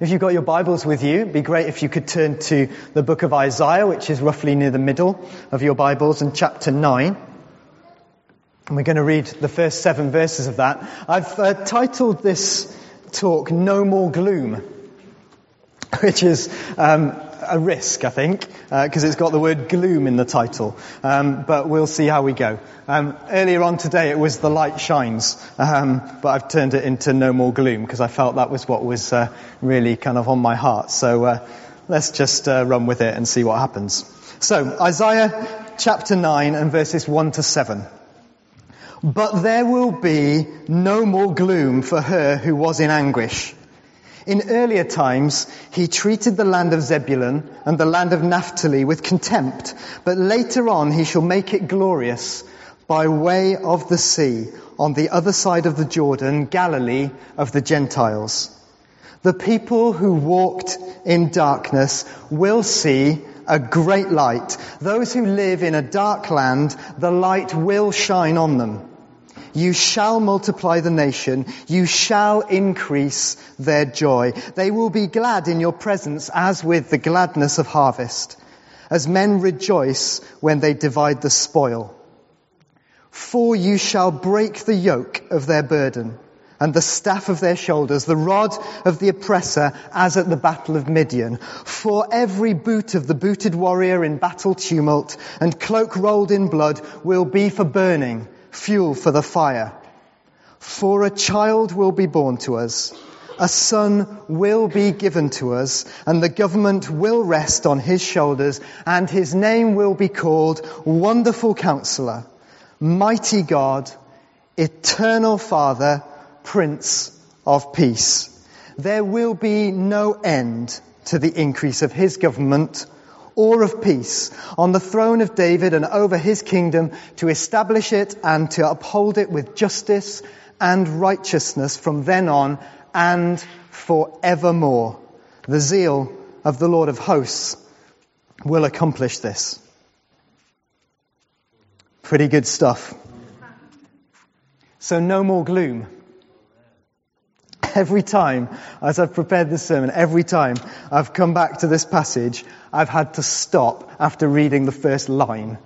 If you've got your Bibles with you, it'd be great if you could turn to the book of Isaiah, which is roughly near the middle of your Bibles, and chapter 9. And we're going to read the first seven verses of that. I've uh, titled this talk, No More Gloom, which is um, a risk, I think, because uh, it's got the word gloom in the title. Um, but we'll see how we go. Um, earlier on today, it was the light shines, um, but I've turned it into no more gloom because I felt that was what was uh, really kind of on my heart. So uh, let's just uh, run with it and see what happens. So Isaiah chapter nine and verses one to seven. But there will be no more gloom for her who was in anguish. In earlier times, he treated the land of Zebulun and the land of Naphtali with contempt, but later on he shall make it glorious by way of the sea on the other side of the Jordan, Galilee of the Gentiles. The people who walked in darkness will see a great light. Those who live in a dark land, the light will shine on them. You shall multiply the nation. You shall increase their joy. They will be glad in your presence as with the gladness of harvest, as men rejoice when they divide the spoil. For you shall break the yoke of their burden and the staff of their shoulders, the rod of the oppressor, as at the battle of Midian. For every boot of the booted warrior in battle tumult and cloak rolled in blood will be for burning, fuel for the fire. For a child will be born to us, a son will be given to us, and the government will rest on his shoulders, and his name will be called Wonderful Counselor, Mighty God, Eternal Father, Prince of Peace. There will be no end to the increase of his government or of peace on the throne of David and over his kingdom to establish it and to uphold it with justice and righteousness from then on and forevermore. The zeal of the Lord of hosts will accomplish this. Pretty good stuff. So no more gloom every time, as I've prepared this sermon, every time I've come back to this passage, I've had to stop after reading the first line.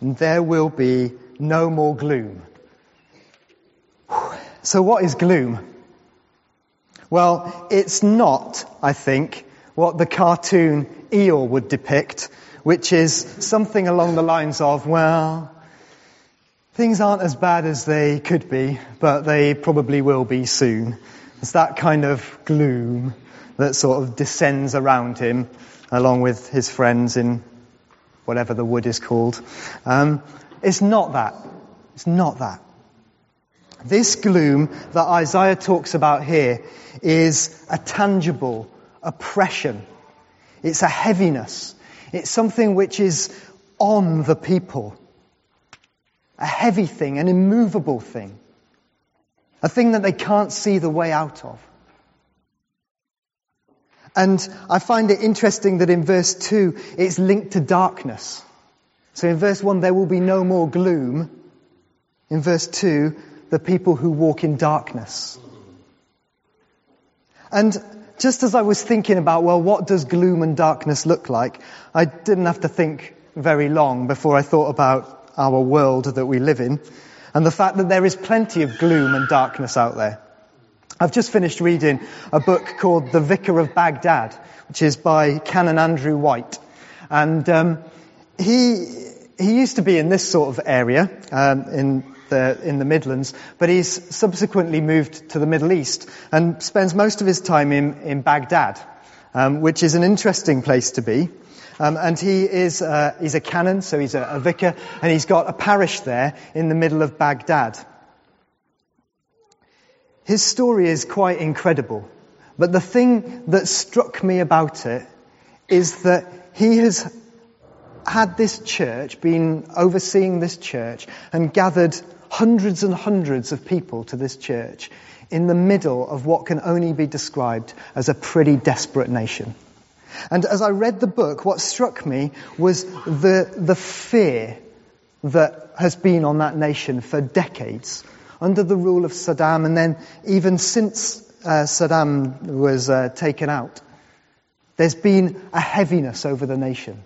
And there will be no more gloom. So what is gloom? Well, it's not, I think, what the cartoon Eeyore would depict, which is something along the lines of, well, things aren't as bad as they could be, but they probably will be soon. It's that kind of gloom that sort of descends around him along with his friends in whatever the wood is called. Um, it's not that. It's not that. This gloom that Isaiah talks about here is a tangible oppression. It's a heaviness. It's something which is on the people. A heavy thing, an immovable thing. A thing that they can't see the way out of. And I find it interesting that in verse 2, it's linked to darkness. So in verse 1, there will be no more gloom. In verse 2, the people who walk in darkness. And just as I was thinking about, well, what does gloom and darkness look like? I didn't have to think very long before I thought about our world that we live in and the fact that there is plenty of gloom and darkness out there. I've just finished reading a book called The Vicar of Baghdad, which is by Canon Andrew White. And um, he, he used to be in this sort of area, um, in the, in the Midlands, but he's subsequently moved to the Middle East and spends most of his time in, in Baghdad, um, which is an interesting place to be. Um, and he is uh, he's a canon, so he's a, a vicar, and he's got a parish there in the middle of Baghdad. His story is quite incredible, but the thing that struck me about it is that he has had this church, been overseeing this church, and gathered hundreds and hundreds of people to this church in the middle of what can only be described as a pretty desperate nation. And as I read the book, what struck me was the, the fear that has been on that nation for decades under the rule of Saddam and then even since uh, Saddam was uh, taken out, there's been a heaviness over the nation,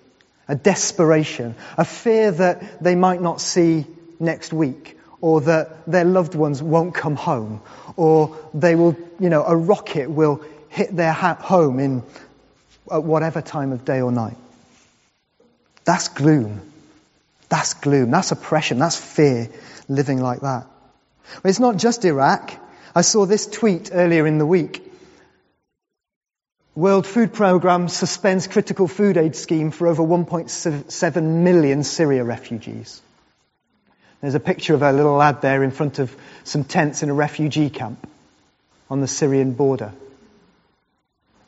a desperation, a fear that they might not see next week, or that their loved ones won't come home, or they will, you know, a rocket will hit their ha- home in at whatever time of day or night. That's gloom. That's gloom. That's oppression. That's fear living like that. But it's not just Iraq. I saw this tweet earlier in the week. World Food Programme suspends critical food aid scheme for over 1.7 million Syria refugees. There's a picture of a little lad there in front of some tents in a refugee camp on the Syrian border.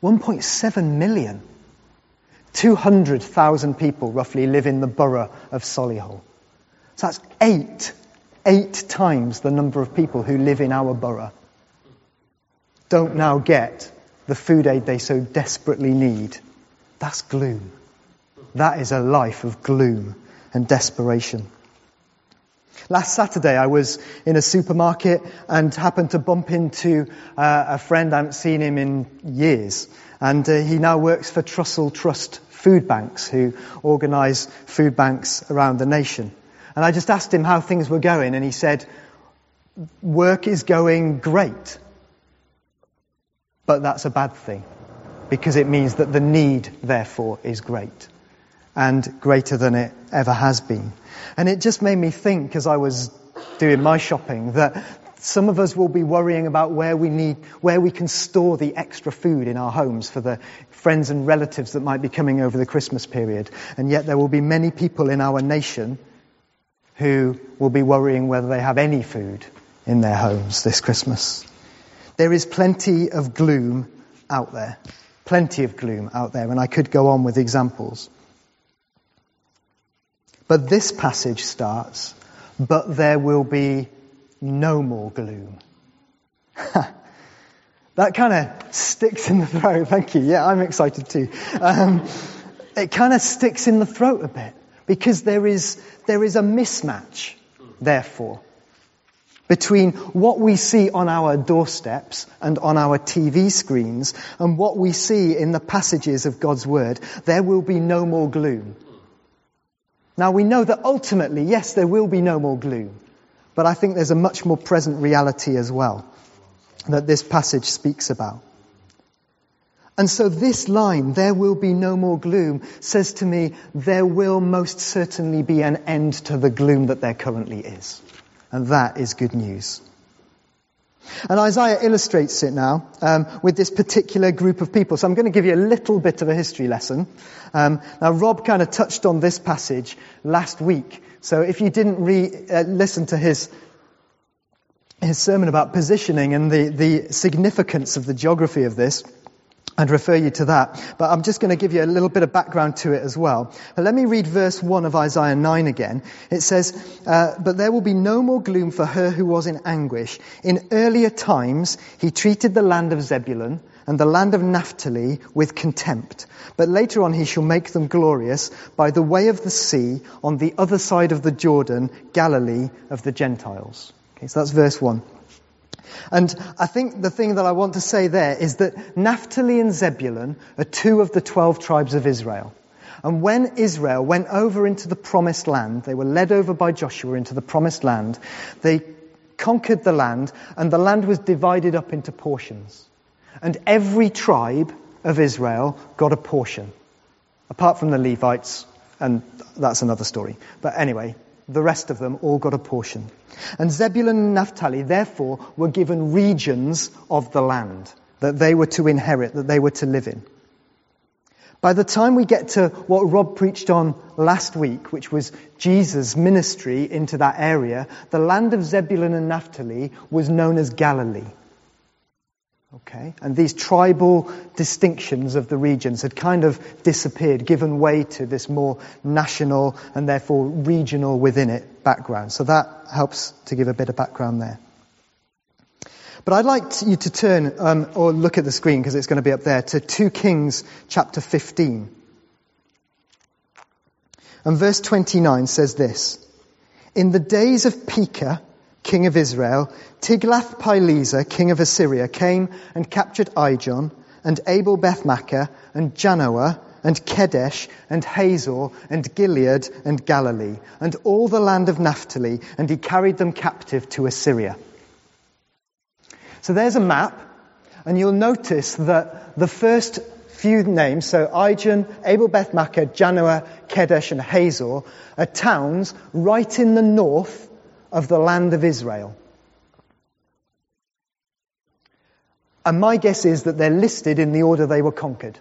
1.7 million. 200,000 people roughly live in the borough of Solihull. So that's eight, eight times the number of people who live in our borough. Don't now get the food aid they so desperately need. That's gloom. That is a life of gloom and desperation. Last Saturday, I was in a supermarket and happened to bump into uh, a friend. I haven't seen him in years. And uh, he now works for Trussell Trust Food Banks, who organise food banks around the nation. And I just asked him how things were going, and he said, Work is going great. But that's a bad thing, because it means that the need, therefore, is great and greater than it ever has been. And it just made me think as I was doing my shopping that some of us will be worrying about where we need, where we can store the extra food in our homes for the friends and relatives that might be coming over the Christmas period. And yet there will be many people in our nation who will be worrying whether they have any food in their homes this Christmas. There is plenty of gloom out there. Plenty of gloom out there, and I could go on with examples. But this passage starts, but there will be no more gloom. that kind of sticks in the throat. Thank you. Yeah, I'm excited too. Um, it kind of sticks in the throat a bit because there is, there is a mismatch, therefore, between what we see on our doorsteps and on our TV screens and what we see in the passages of God's Word. There will be no more gloom. Now we know that ultimately, yes, there will be no more gloom. But I think there's a much more present reality as well that this passage speaks about. And so this line, there will be no more gloom, says to me, there will most certainly be an end to the gloom that there currently is. And that is good news. And Isaiah illustrates it now um, with this particular group of people. So I'm going to give you a little bit of a history lesson. Um, now, Rob kind of touched on this passage last week. So if you didn't re- uh, listen to his his sermon about positioning and the, the significance of the geography of this, I'd refer you to that. But I'm just going to give you a little bit of background to it as well. But let me read verse 1 of Isaiah 9 again. It says, uh, But there will be no more gloom for her who was in anguish. In earlier times, he treated the land of Zebulun and the land of Naphtali with contempt. But later on he shall make them glorious by the way of the sea on the other side of the Jordan, Galilee of the Gentiles. Okay, so that's verse 1. And I think the thing that I want to say there is that Naphtali and Zebulun are two of the twelve tribes of Israel. And when Israel went over into the promised land, they were led over by Joshua into the promised land, they conquered the land, and the land was divided up into portions. And every tribe of Israel got a portion, apart from the Levites, and that's another story. But anyway, the rest of them all got a portion. And Zebulun and Naphtali, therefore, were given regions of the land that they were to inherit, that they were to live in. By the time we get to what Rob preached on last week, which was Jesus' ministry into that area, the land of Zebulun and Naphtali was known as Galilee. Okay? And these tribal distinctions of the regions had kind of disappeared, given way to this more national and therefore regional within it background. So that helps to give a bit of background there. But I'd like you to turn, um, or look at the screen because it's going to be up there, to 2 Kings chapter 15. And verse 29 says this In the days of Pekah, king of Israel, Tiglath-Pileser, king of Assyria, came and captured Ijon and Abel Bethmaachah and Janoah and Kedesh and Hazor and Gilead and Galilee and all the land of Naphtali, and he carried them captive to Assyria. So there's a map, and you'll notice that the first few names, so Ijon, Abel Bethmaachah, Janoah, Kedesh, and Hazor, are towns right in the north of the land of Israel. And my guess is that they're listed in the order they were conquered.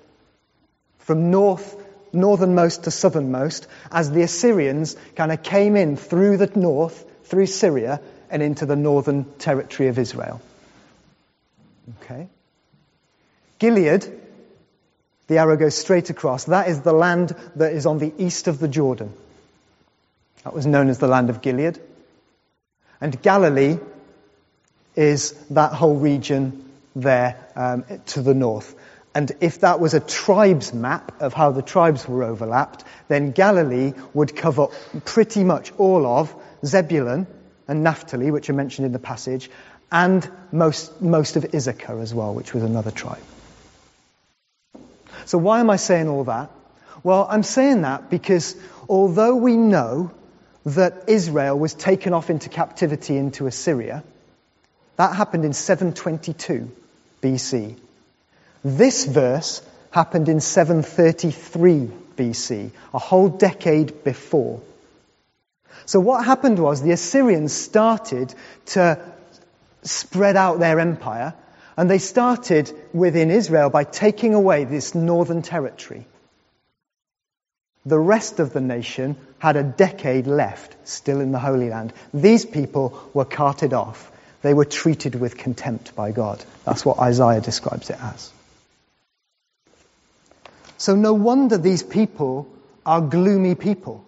From north, northernmost to southernmost, as the Assyrians kind of came in through the north, through Syria, and into the northern territory of Israel. Okay. Gilead, the arrow goes straight across. That is the land that is on the east of the Jordan. That was known as the land of Gilead. And Galilee is that whole region there um, to the north. And if that was a tribes map of how the tribes were overlapped, then Galilee would cover pretty much all of Zebulun and Naphtali, which are mentioned in the passage, and most, most of Issachar as well, which was another tribe. So why am I saying all that? Well, I'm saying that because although we know that Israel was taken off into captivity into Assyria. That happened in 722 BC. This verse happened in 733 BC, a whole decade before. So what happened was the Assyrians started to spread out their empire, and they started within Israel by taking away this northern territory. The rest of the nation had a decade left still in the Holy Land. These people were carted off. They were treated with contempt by God. That's what Isaiah describes it as. So no wonder these people are gloomy people.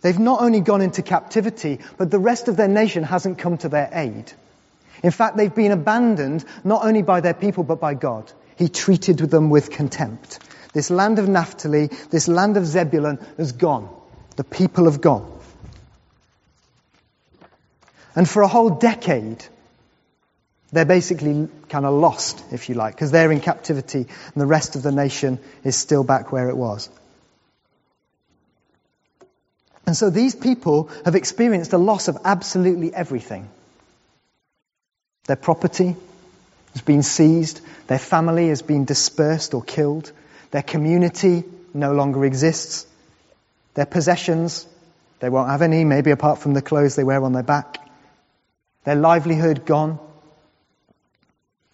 They've not only gone into captivity, but the rest of their nation hasn't come to their aid. In fact, they've been abandoned not only by their people, but by God. He treated them with contempt. This land of Naphtali, this land of Zebulun has gone. The people have gone. And for a whole decade, they're basically kind of lost, if you like, because they're in captivity and the rest of the nation is still back where it was. And so these people have experienced a loss of absolutely everything. Their property has been seized, their family has been dispersed or killed, their community no longer exists. Their possessions, they won't have any, maybe apart from the clothes they wear on their back. Their livelihood gone.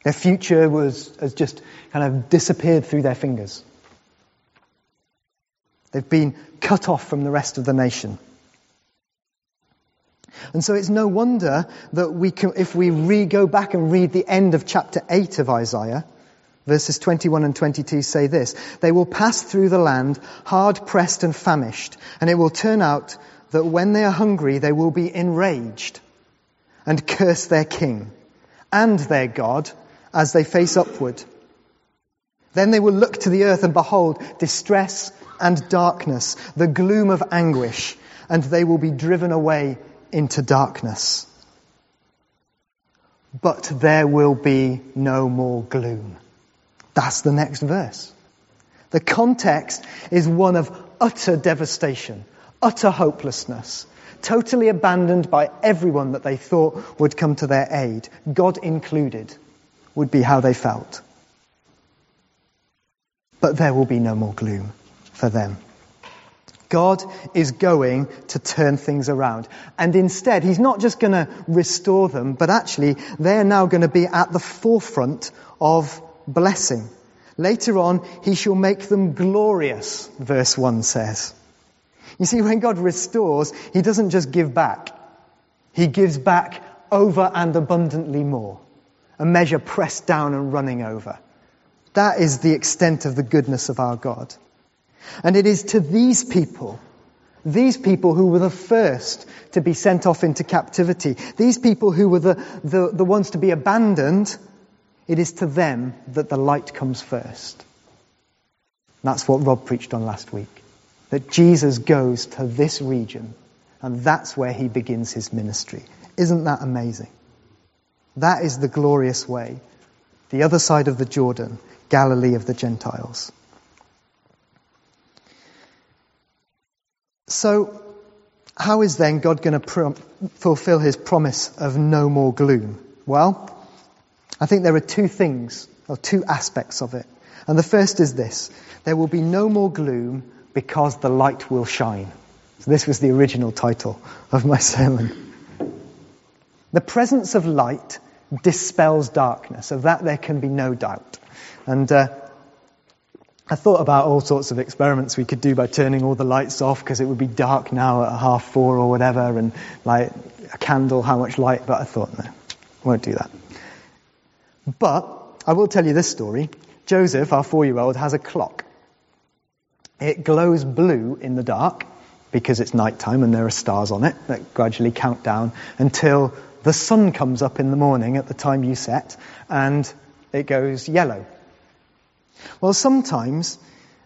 Their future was, has just kind of disappeared through their fingers. They've been cut off from the rest of the nation. And so it's no wonder that we can, if we re go back and read the end of chapter 8 of Isaiah, Verses 21 and 22 say this They will pass through the land hard pressed and famished, and it will turn out that when they are hungry, they will be enraged and curse their king and their God as they face upward. Then they will look to the earth and behold distress and darkness, the gloom of anguish, and they will be driven away into darkness. But there will be no more gloom. That's the next verse. The context is one of utter devastation, utter hopelessness, totally abandoned by everyone that they thought would come to their aid, God included, would be how they felt. But there will be no more gloom for them. God is going to turn things around. And instead, He's not just going to restore them, but actually, they're now going to be at the forefront of blessing. Later on, he shall make them glorious, verse 1 says. You see, when God restores, he doesn't just give back. He gives back over and abundantly more. A measure pressed down and running over. That is the extent of the goodness of our God. And it is to these people, these people who were the first to be sent off into captivity, these people who were the, the, the ones to be abandoned, it is to them that the light comes first. That's what Rob preached on last week. That Jesus goes to this region and that's where he begins his ministry. Isn't that amazing? That is the glorious way. The other side of the Jordan, Galilee of the Gentiles. So, how is then God going to prom- fulfill his promise of no more gloom? Well, I think there are two things, or two aspects of it. And the first is this there will be no more gloom because the light will shine. So, this was the original title of my sermon. The presence of light dispels darkness. Of that, there can be no doubt. And uh, I thought about all sorts of experiments we could do by turning all the lights off because it would be dark now at half four or whatever, and like a candle, how much light. But I thought, no, won't do that. But I will tell you this story. Joseph, our four-year-old, has a clock. It glows blue in the dark because it's night time and there are stars on it that gradually count down until the sun comes up in the morning at the time you set and it goes yellow. Well, sometimes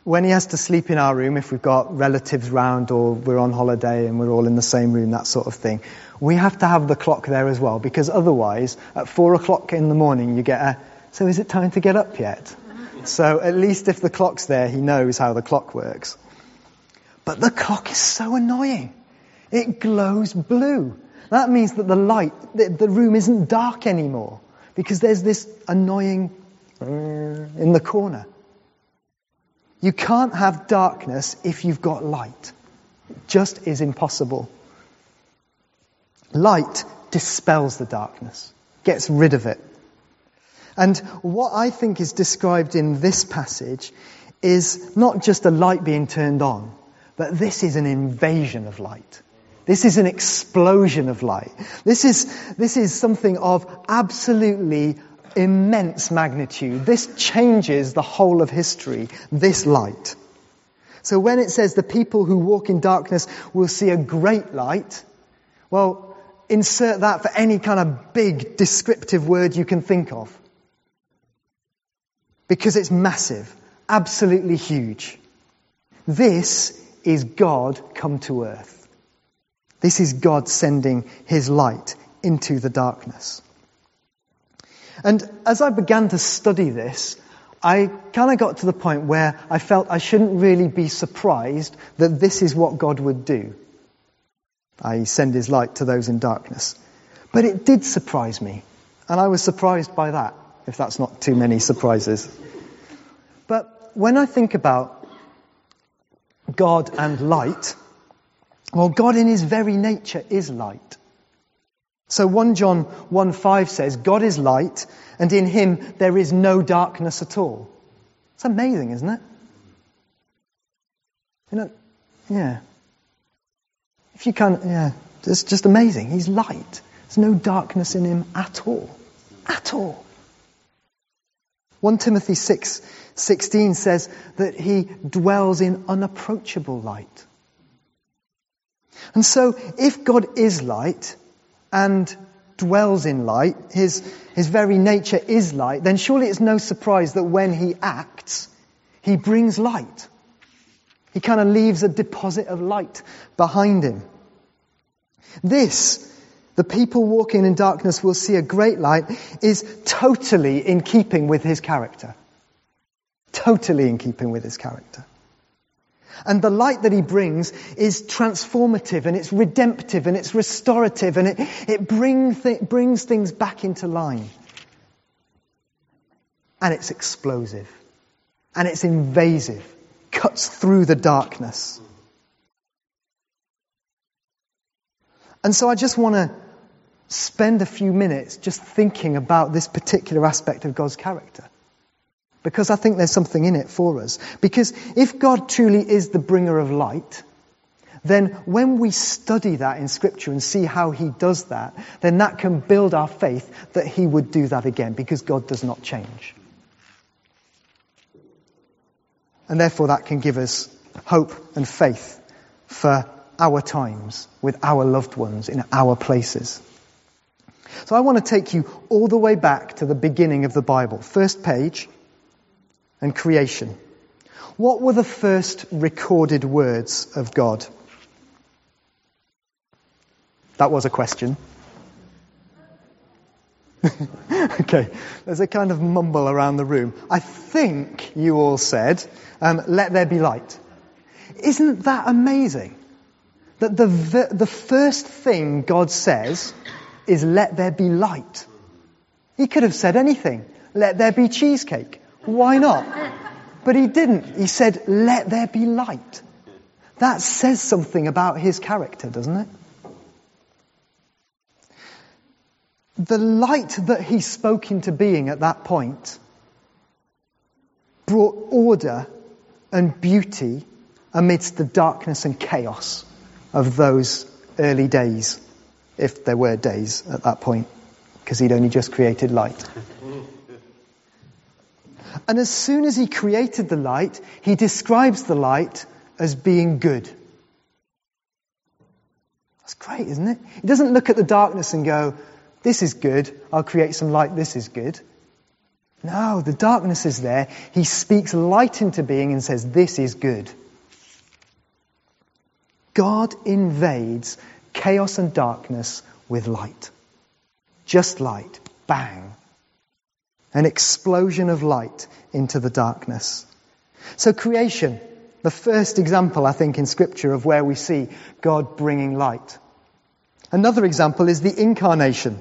when he has to sleep in our room, if we've got relatives round or we're on holiday and we're all in the same room, that sort of thing, we have to have the clock there as well because otherwise at four o'clock in the morning you get a, so is it time to get up yet? So at least if the clock's there, he knows how the clock works. But the clock is so annoying. It glows blue. That means that the light, the, the room isn't dark anymore because there's this annoying in the corner. You can't have darkness if you've got light. It just is impossible. Light dispels the darkness, gets rid of it. And what I think is described in this passage is not just a light being turned on, but this is an invasion of light. This is an explosion of light. This is, this is something of absolutely immense magnitude. This changes the whole of history, this light. So when it says the people who walk in darkness will see a great light, well, insert that for any kind of big descriptive word you can think of. Because it's massive, absolutely huge. This is God come to earth. This is God sending his light into the darkness. And as I began to study this, I kind of got to the point where I felt I shouldn't really be surprised that this is what God would do. I send his light to those in darkness. But it did surprise me. And I was surprised by that, if that's not too many surprises. But when I think about God and light, well, God in his very nature is light. So 1 John 1 5 says, God is light, and in him there is no darkness at all. It's amazing, isn't it? You know, yeah. If you can, yeah, it's just amazing. He's light. There's no darkness in him at all. At all. 1 Timothy 6 16 says that he dwells in unapproachable light. And so, if God is light and dwells in light, his, his very nature is light, then surely it's no surprise that when he acts, he brings light. He kind of leaves a deposit of light behind him. This, the people walking in darkness will see a great light, is totally in keeping with his character. Totally in keeping with his character. And the light that he brings is transformative and it's redemptive and it's restorative and it, it bring th- brings things back into line. And it's explosive. And it's invasive. Cuts through the darkness. And so I just want to spend a few minutes just thinking about this particular aspect of God's character. Because I think there's something in it for us. Because if God truly is the bringer of light, then when we study that in Scripture and see how He does that, then that can build our faith that He would do that again because God does not change. And therefore that can give us hope and faith for our times with our loved ones in our places. So I want to take you all the way back to the beginning of the Bible. First page, and creation. What were the first recorded words of God? That was a question. okay, there's a kind of mumble around the room. I think you all said, um, let there be light. Isn't that amazing? That the, the first thing God says is let there be light. He could have said anything. Let there be cheesecake. Why not? But he didn't. He said, let there be light. That says something about his character, doesn't it? The light that he spoke into being at that point brought order and beauty amidst the darkness and chaos of those early days, if there were days at that point, because he'd only just created light. And as soon as he created the light, he describes the light as being good. That's great, isn't it? He doesn't look at the darkness and go, this is good, I'll create some light, this is good. No, the darkness is there. He speaks light into being and says, this is good. God invades chaos and darkness with light. Just light. Bang. An explosion of light into the darkness. So creation, the first example, I think, in scripture of where we see God bringing light. Another example is the incarnation.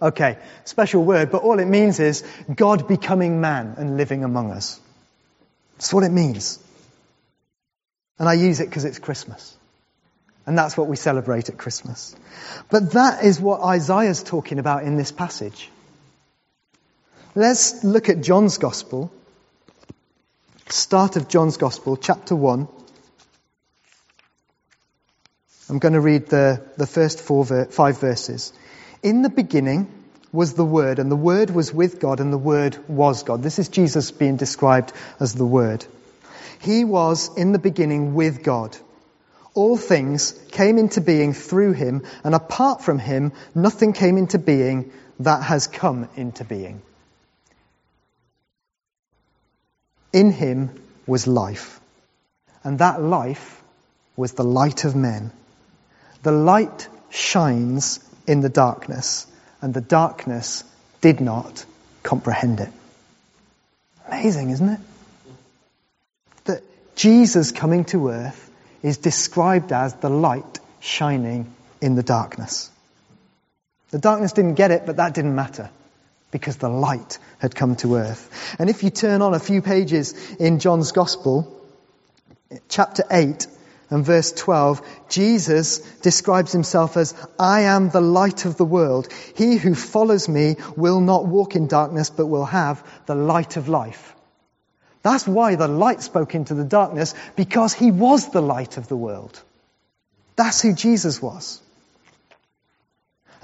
Okay, special word, but all it means is God becoming man and living among us. That's what it means. And I use it because it's Christmas. And that's what we celebrate at Christmas. But that is what Isaiah's talking about in this passage. Let's look at John's Gospel. Start of John's Gospel, chapter 1. I'm going to read the, the first four, five verses. In the beginning was the Word, and the Word was with God, and the Word was God. This is Jesus being described as the Word. He was in the beginning with God. All things came into being through him, and apart from him, nothing came into being that has come into being. In him was life, and that life was the light of men. The light shines in the darkness, and the darkness did not comprehend it. Amazing, isn't it? That Jesus coming to earth is described as the light shining in the darkness. The darkness didn't get it, but that didn't matter because the light had come to earth. And if you turn on a few pages in John's Gospel, chapter 8 and verse 12, Jesus describes himself as, I am the light of the world. He who follows me will not walk in darkness, but will have the light of life. That's why the light spoke into the darkness, because he was the light of the world. That's who Jesus was.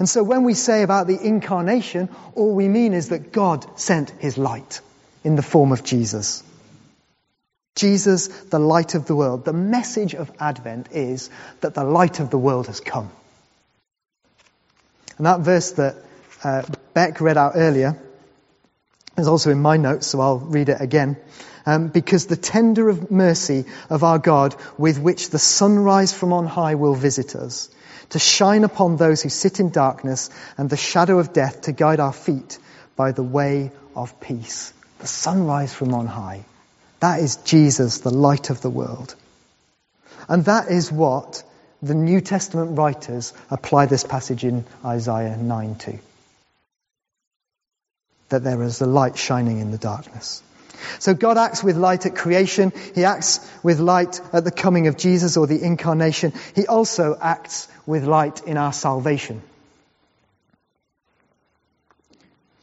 And so when we say about the incarnation, all we mean is that God sent his light in the form of Jesus. Jesus, the light of the world. The message of Advent is that the light of the world has come. And that verse that uh, Beck read out earlier is also in my notes, so I'll read it again. Um, because the tender of mercy of our God, with which the sunrise from on high will visit us, to shine upon those who sit in darkness and the shadow of death, to guide our feet by the way of peace. The sunrise from on high. That is Jesus, the light of the world. And that is what the New Testament writers apply this passage in Isaiah 9 to. That there is a light shining in the darkness. So God acts with light at creation. He acts with light at the coming of Jesus or the incarnation. He also acts with light in our salvation.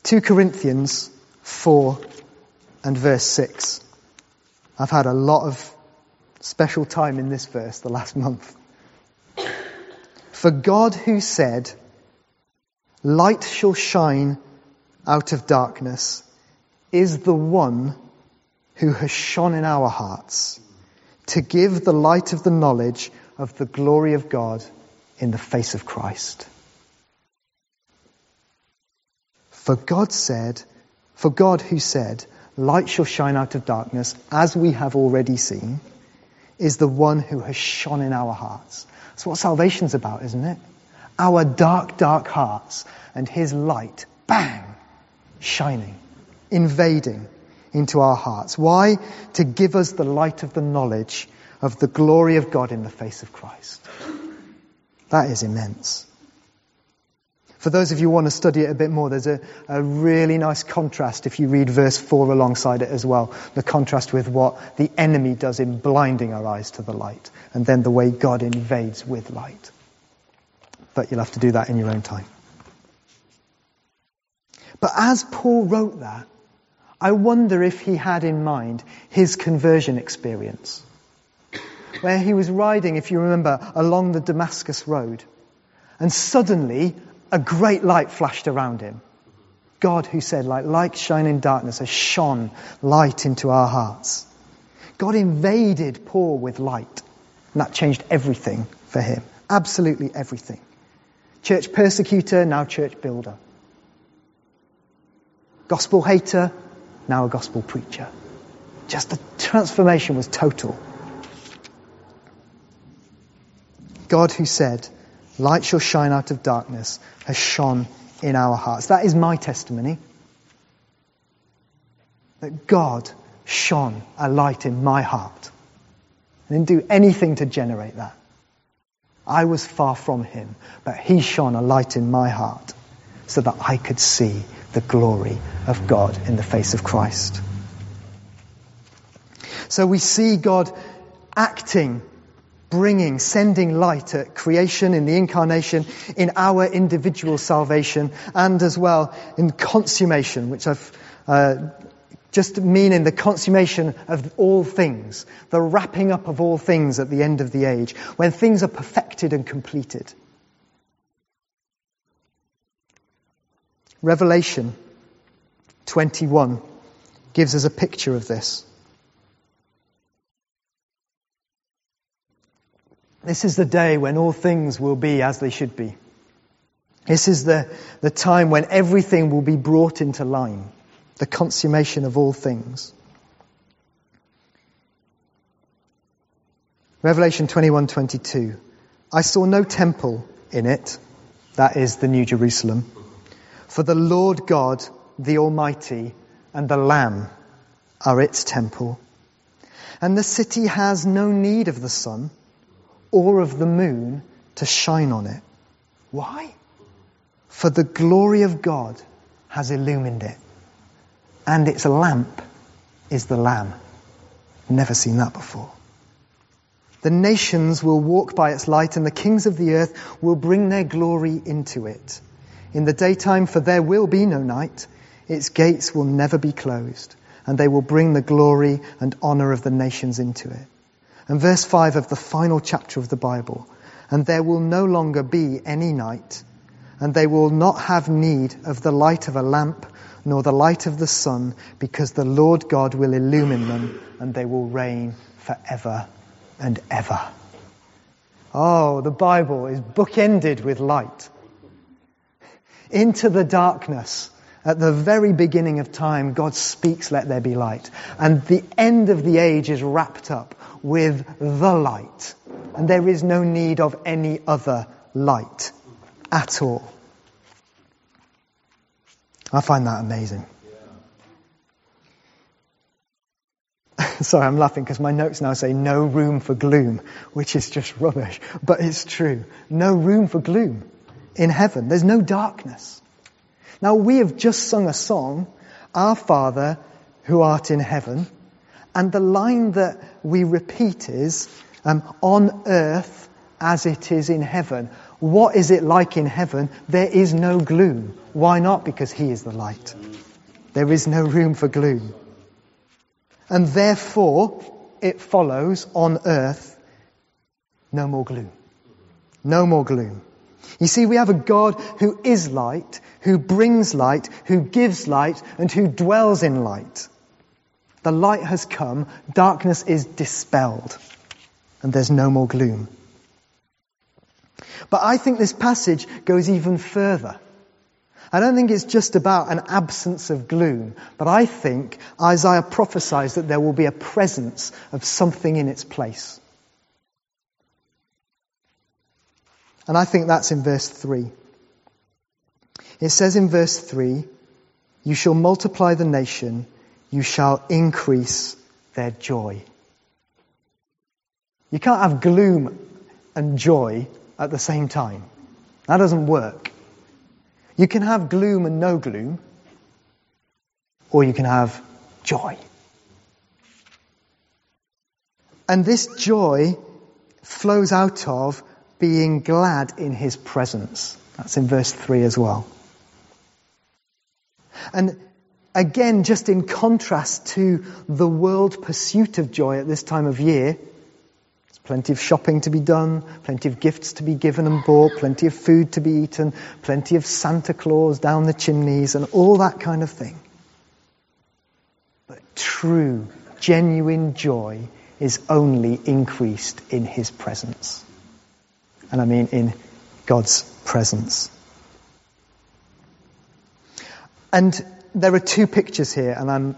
2 Corinthians 4 and verse 6. I've had a lot of special time in this verse the last month. For God who said, light shall shine out of darkness, is the one who has shone in our hearts to give the light of the knowledge of the glory of God in the face of Christ. For God said, for God who said, light shall shine out of darkness, as we have already seen, is the one who has shone in our hearts. That's what salvation's about, isn't it? our dark, dark hearts and His light, bang, shining, invading into our hearts. Why? To give us the light of the knowledge of the glory of God in the face of Christ. That is immense. For those of you who want to study it a bit more, there's a, a, really nice contrast if you read verse 4 alongside it as well. The contrast with what the enemy does in blinding our eyes to the light, and then the way God invades with light. But you'll have to do that in your own time. But as Paul wrote that, I wonder if he had in mind his conversion experience. Where he was riding, if you remember, along the Damascus road, and suddenly a great light flashed around him. God, who said, like light shine in darkness, has shone light into our hearts. God invaded Paul with light, and that changed everything for him. Absolutely everything. Church persecutor, now church builder. Gospel hater, now a gospel preacher. Just the transformation was total. God, who said, Light shall shine out of darkness, has shone in our hearts. That is my testimony. That God shone a light in my heart. I didn't do anything to generate that. I was far from him, but he shone a light in my heart so that I could see the glory of God in the face of Christ. So we see God acting bringing, sending light at creation, in the incarnation, in our individual salvation, and as well in consummation, which I've uh, just meaning the consummation of all things, the wrapping up of all things at the end of the age, when things are perfected and completed. Revelation 21 gives us a picture of this. This is the day when all things will be as they should be. This is the, the time when everything will be brought into line, the consummation of all things. Revelation 21:22 I saw no temple in it that is the new Jerusalem for the Lord God the almighty and the lamb are its temple and the city has no need of the sun or of the moon to shine on it. Why? For the glory of God has illumined it. And its lamp is the Lamb. Never seen that before. The nations will walk by its light, and the kings of the earth will bring their glory into it. In the daytime, for there will be no night, its gates will never be closed, and they will bring the glory and honor of the nations into it. And verse 5 of the final chapter of the Bible. And there will no longer be any night, and they will not have need of the light of a lamp, nor the light of the sun, because the Lord God will illumine them, and they will reign forever and ever. Oh, the Bible is bookended with light. Into the darkness, at the very beginning of time, God speaks, let there be light. And the end of the age is wrapped up with the light. And there is no need of any other light at all. I find that amazing. Sorry, I'm laughing because my notes now say no room for gloom, which is just rubbish. But it's true. No room for gloom in heaven. There's no darkness. Now we have just sung a song, Our Father who art in heaven, and the line that we repeat is, um, on earth as it is in heaven. What is it like in heaven? There is no gloom. Why not? Because He is the light. There is no room for gloom. And therefore, it follows on earth, no more gloom. No more gloom. You see, we have a God who is light, who brings light, who gives light, and who dwells in light. The light has come, darkness is dispelled, and there's no more gloom. But I think this passage goes even further. I don't think it's just about an absence of gloom, but I think Isaiah prophesies that there will be a presence of something in its place. And I think that's in verse 3. It says in verse 3, You shall multiply the nation, you shall increase their joy. You can't have gloom and joy at the same time. That doesn't work. You can have gloom and no gloom, or you can have joy. And this joy flows out of being glad in his presence. That's in verse 3 as well. And again, just in contrast to the world pursuit of joy at this time of year, there's plenty of shopping to be done, plenty of gifts to be given and bought, plenty of food to be eaten, plenty of Santa Claus down the chimneys, and all that kind of thing. But true, genuine joy is only increased in His presence. And I mean in God's presence. And there are two pictures here, and I'm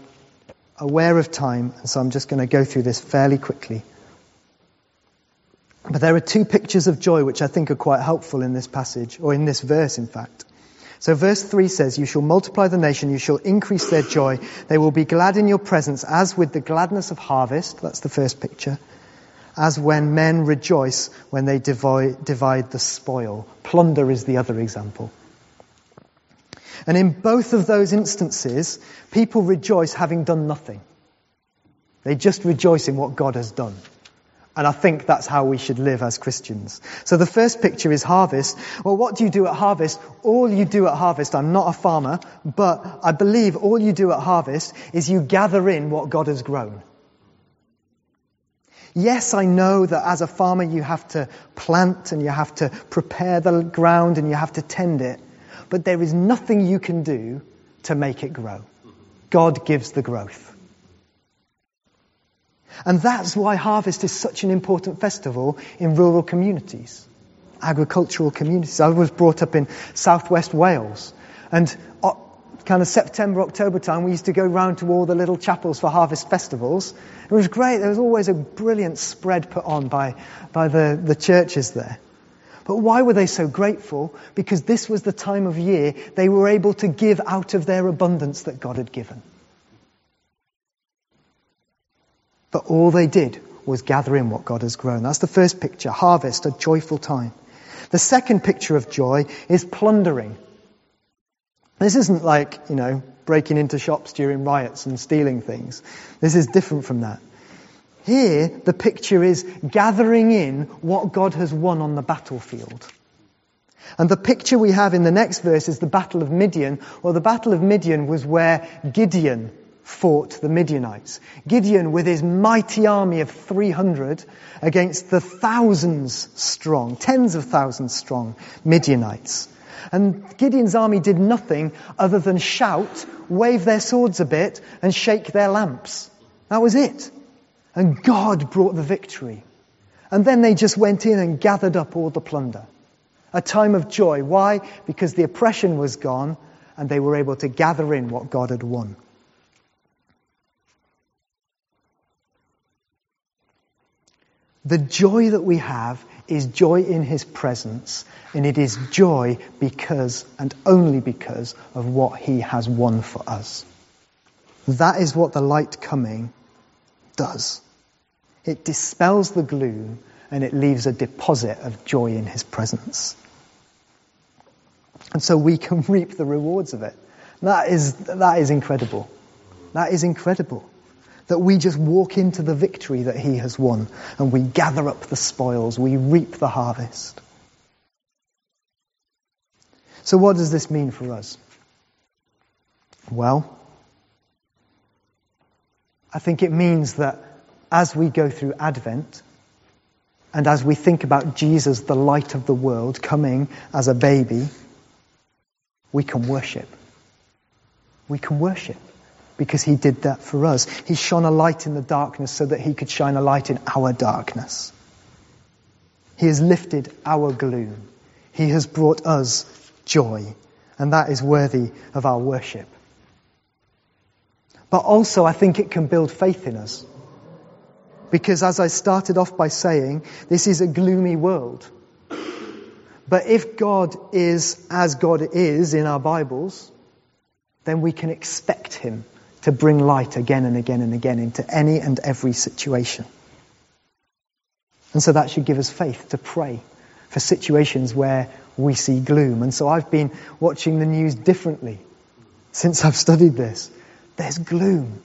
aware of time, and so I'm just going to go through this fairly quickly. But there are two pictures of joy which I think are quite helpful in this passage, or in this verse, in fact. So verse 3 says, You shall multiply the nation, you shall increase their joy. They will be glad in your presence, as with the gladness of harvest. That's the first picture. As when men rejoice when they divide, divide the spoil. Plunder is the other example. And in both of those instances, people rejoice having done nothing. They just rejoice in what God has done. And I think that's how we should live as Christians. So the first picture is harvest. Well, what do you do at harvest? All you do at harvest, I'm not a farmer, but I believe all you do at harvest is you gather in what God has grown. Yes, I know that as a farmer you have to plant and you have to prepare the ground and you have to tend it, but there is nothing you can do to make it grow. God gives the growth. And that's why harvest is such an important festival in rural communities, agricultural communities. I was brought up in southwest Wales and kind of September, October time, we used to go round to all the little chapels for harvest festivals. It was great. There was always a brilliant spread put on by, by the, the churches there. But why were they so grateful? Because this was the time of year they were able to give out of their abundance that God had given. But all they did was gather in what God has grown. That's the first picture, harvest, a joyful time. The second picture of joy is plundering. This isn't like, you know, breaking into shops during riots and stealing things. This is different from that. Here, the picture is gathering in what God has won on the battlefield. And the picture we have in the next verse is the Battle of Midian. Well, the Battle of Midian was where Gideon fought the Midianites. Gideon, with his mighty army of 300 against the thousands strong, tens of thousands strong Midianites. And Gideon's army did nothing other than shout, wave their swords a bit, and shake their lamps. That was it. And God brought the victory. And then they just went in and gathered up all the plunder. A time of joy. Why? Because the oppression was gone and they were able to gather in what God had won. The joy that we have is joy in His presence, and it is joy because and only because of what He has won for us. That is what the light coming does. It dispels the gloom and it leaves a deposit of joy in His presence. And so we can reap the rewards of it. That is, that is incredible. That is incredible that we just walk into the victory that he has won and we gather up the spoils, we reap the harvest. So, what does this mean for us? Well, I think it means that as we go through Advent, and as we think about Jesus, the light of the world, coming as a baby, we can worship. We can worship because he did that for us. He shone a light in the darkness so that he could shine a light in our darkness. He has lifted our gloom. He has brought us joy. And that is worthy of our worship. But also, I think it can build faith in us. Because as I started off by saying, this is a gloomy world. But if God is as God is in our Bibles, then we can expect Him to bring light again and again and again into any and every situation. And so that should give us faith to pray for situations where we see gloom. And so I've been watching the news differently since I've studied this. There's gloom.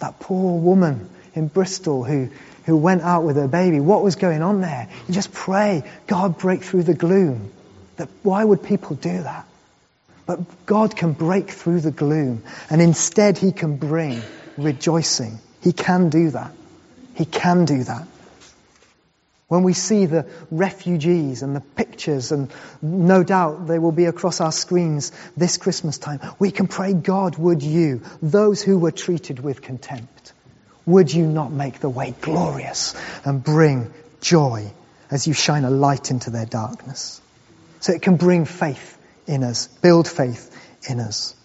That poor woman in Bristol who, who went out with her baby. What was going on there? You just pray, God break through the gloom. That, why would people do that? But God can break through the gloom and instead He can bring rejoicing. He can do that. He can do that. When we see the refugees and the pictures, and no doubt they will be across our screens this Christmas time, we can pray, God, would you, those who were treated with contempt, would you not make the way glorious and bring joy as you shine a light into their darkness? So it can bring faith in us, build faith in us.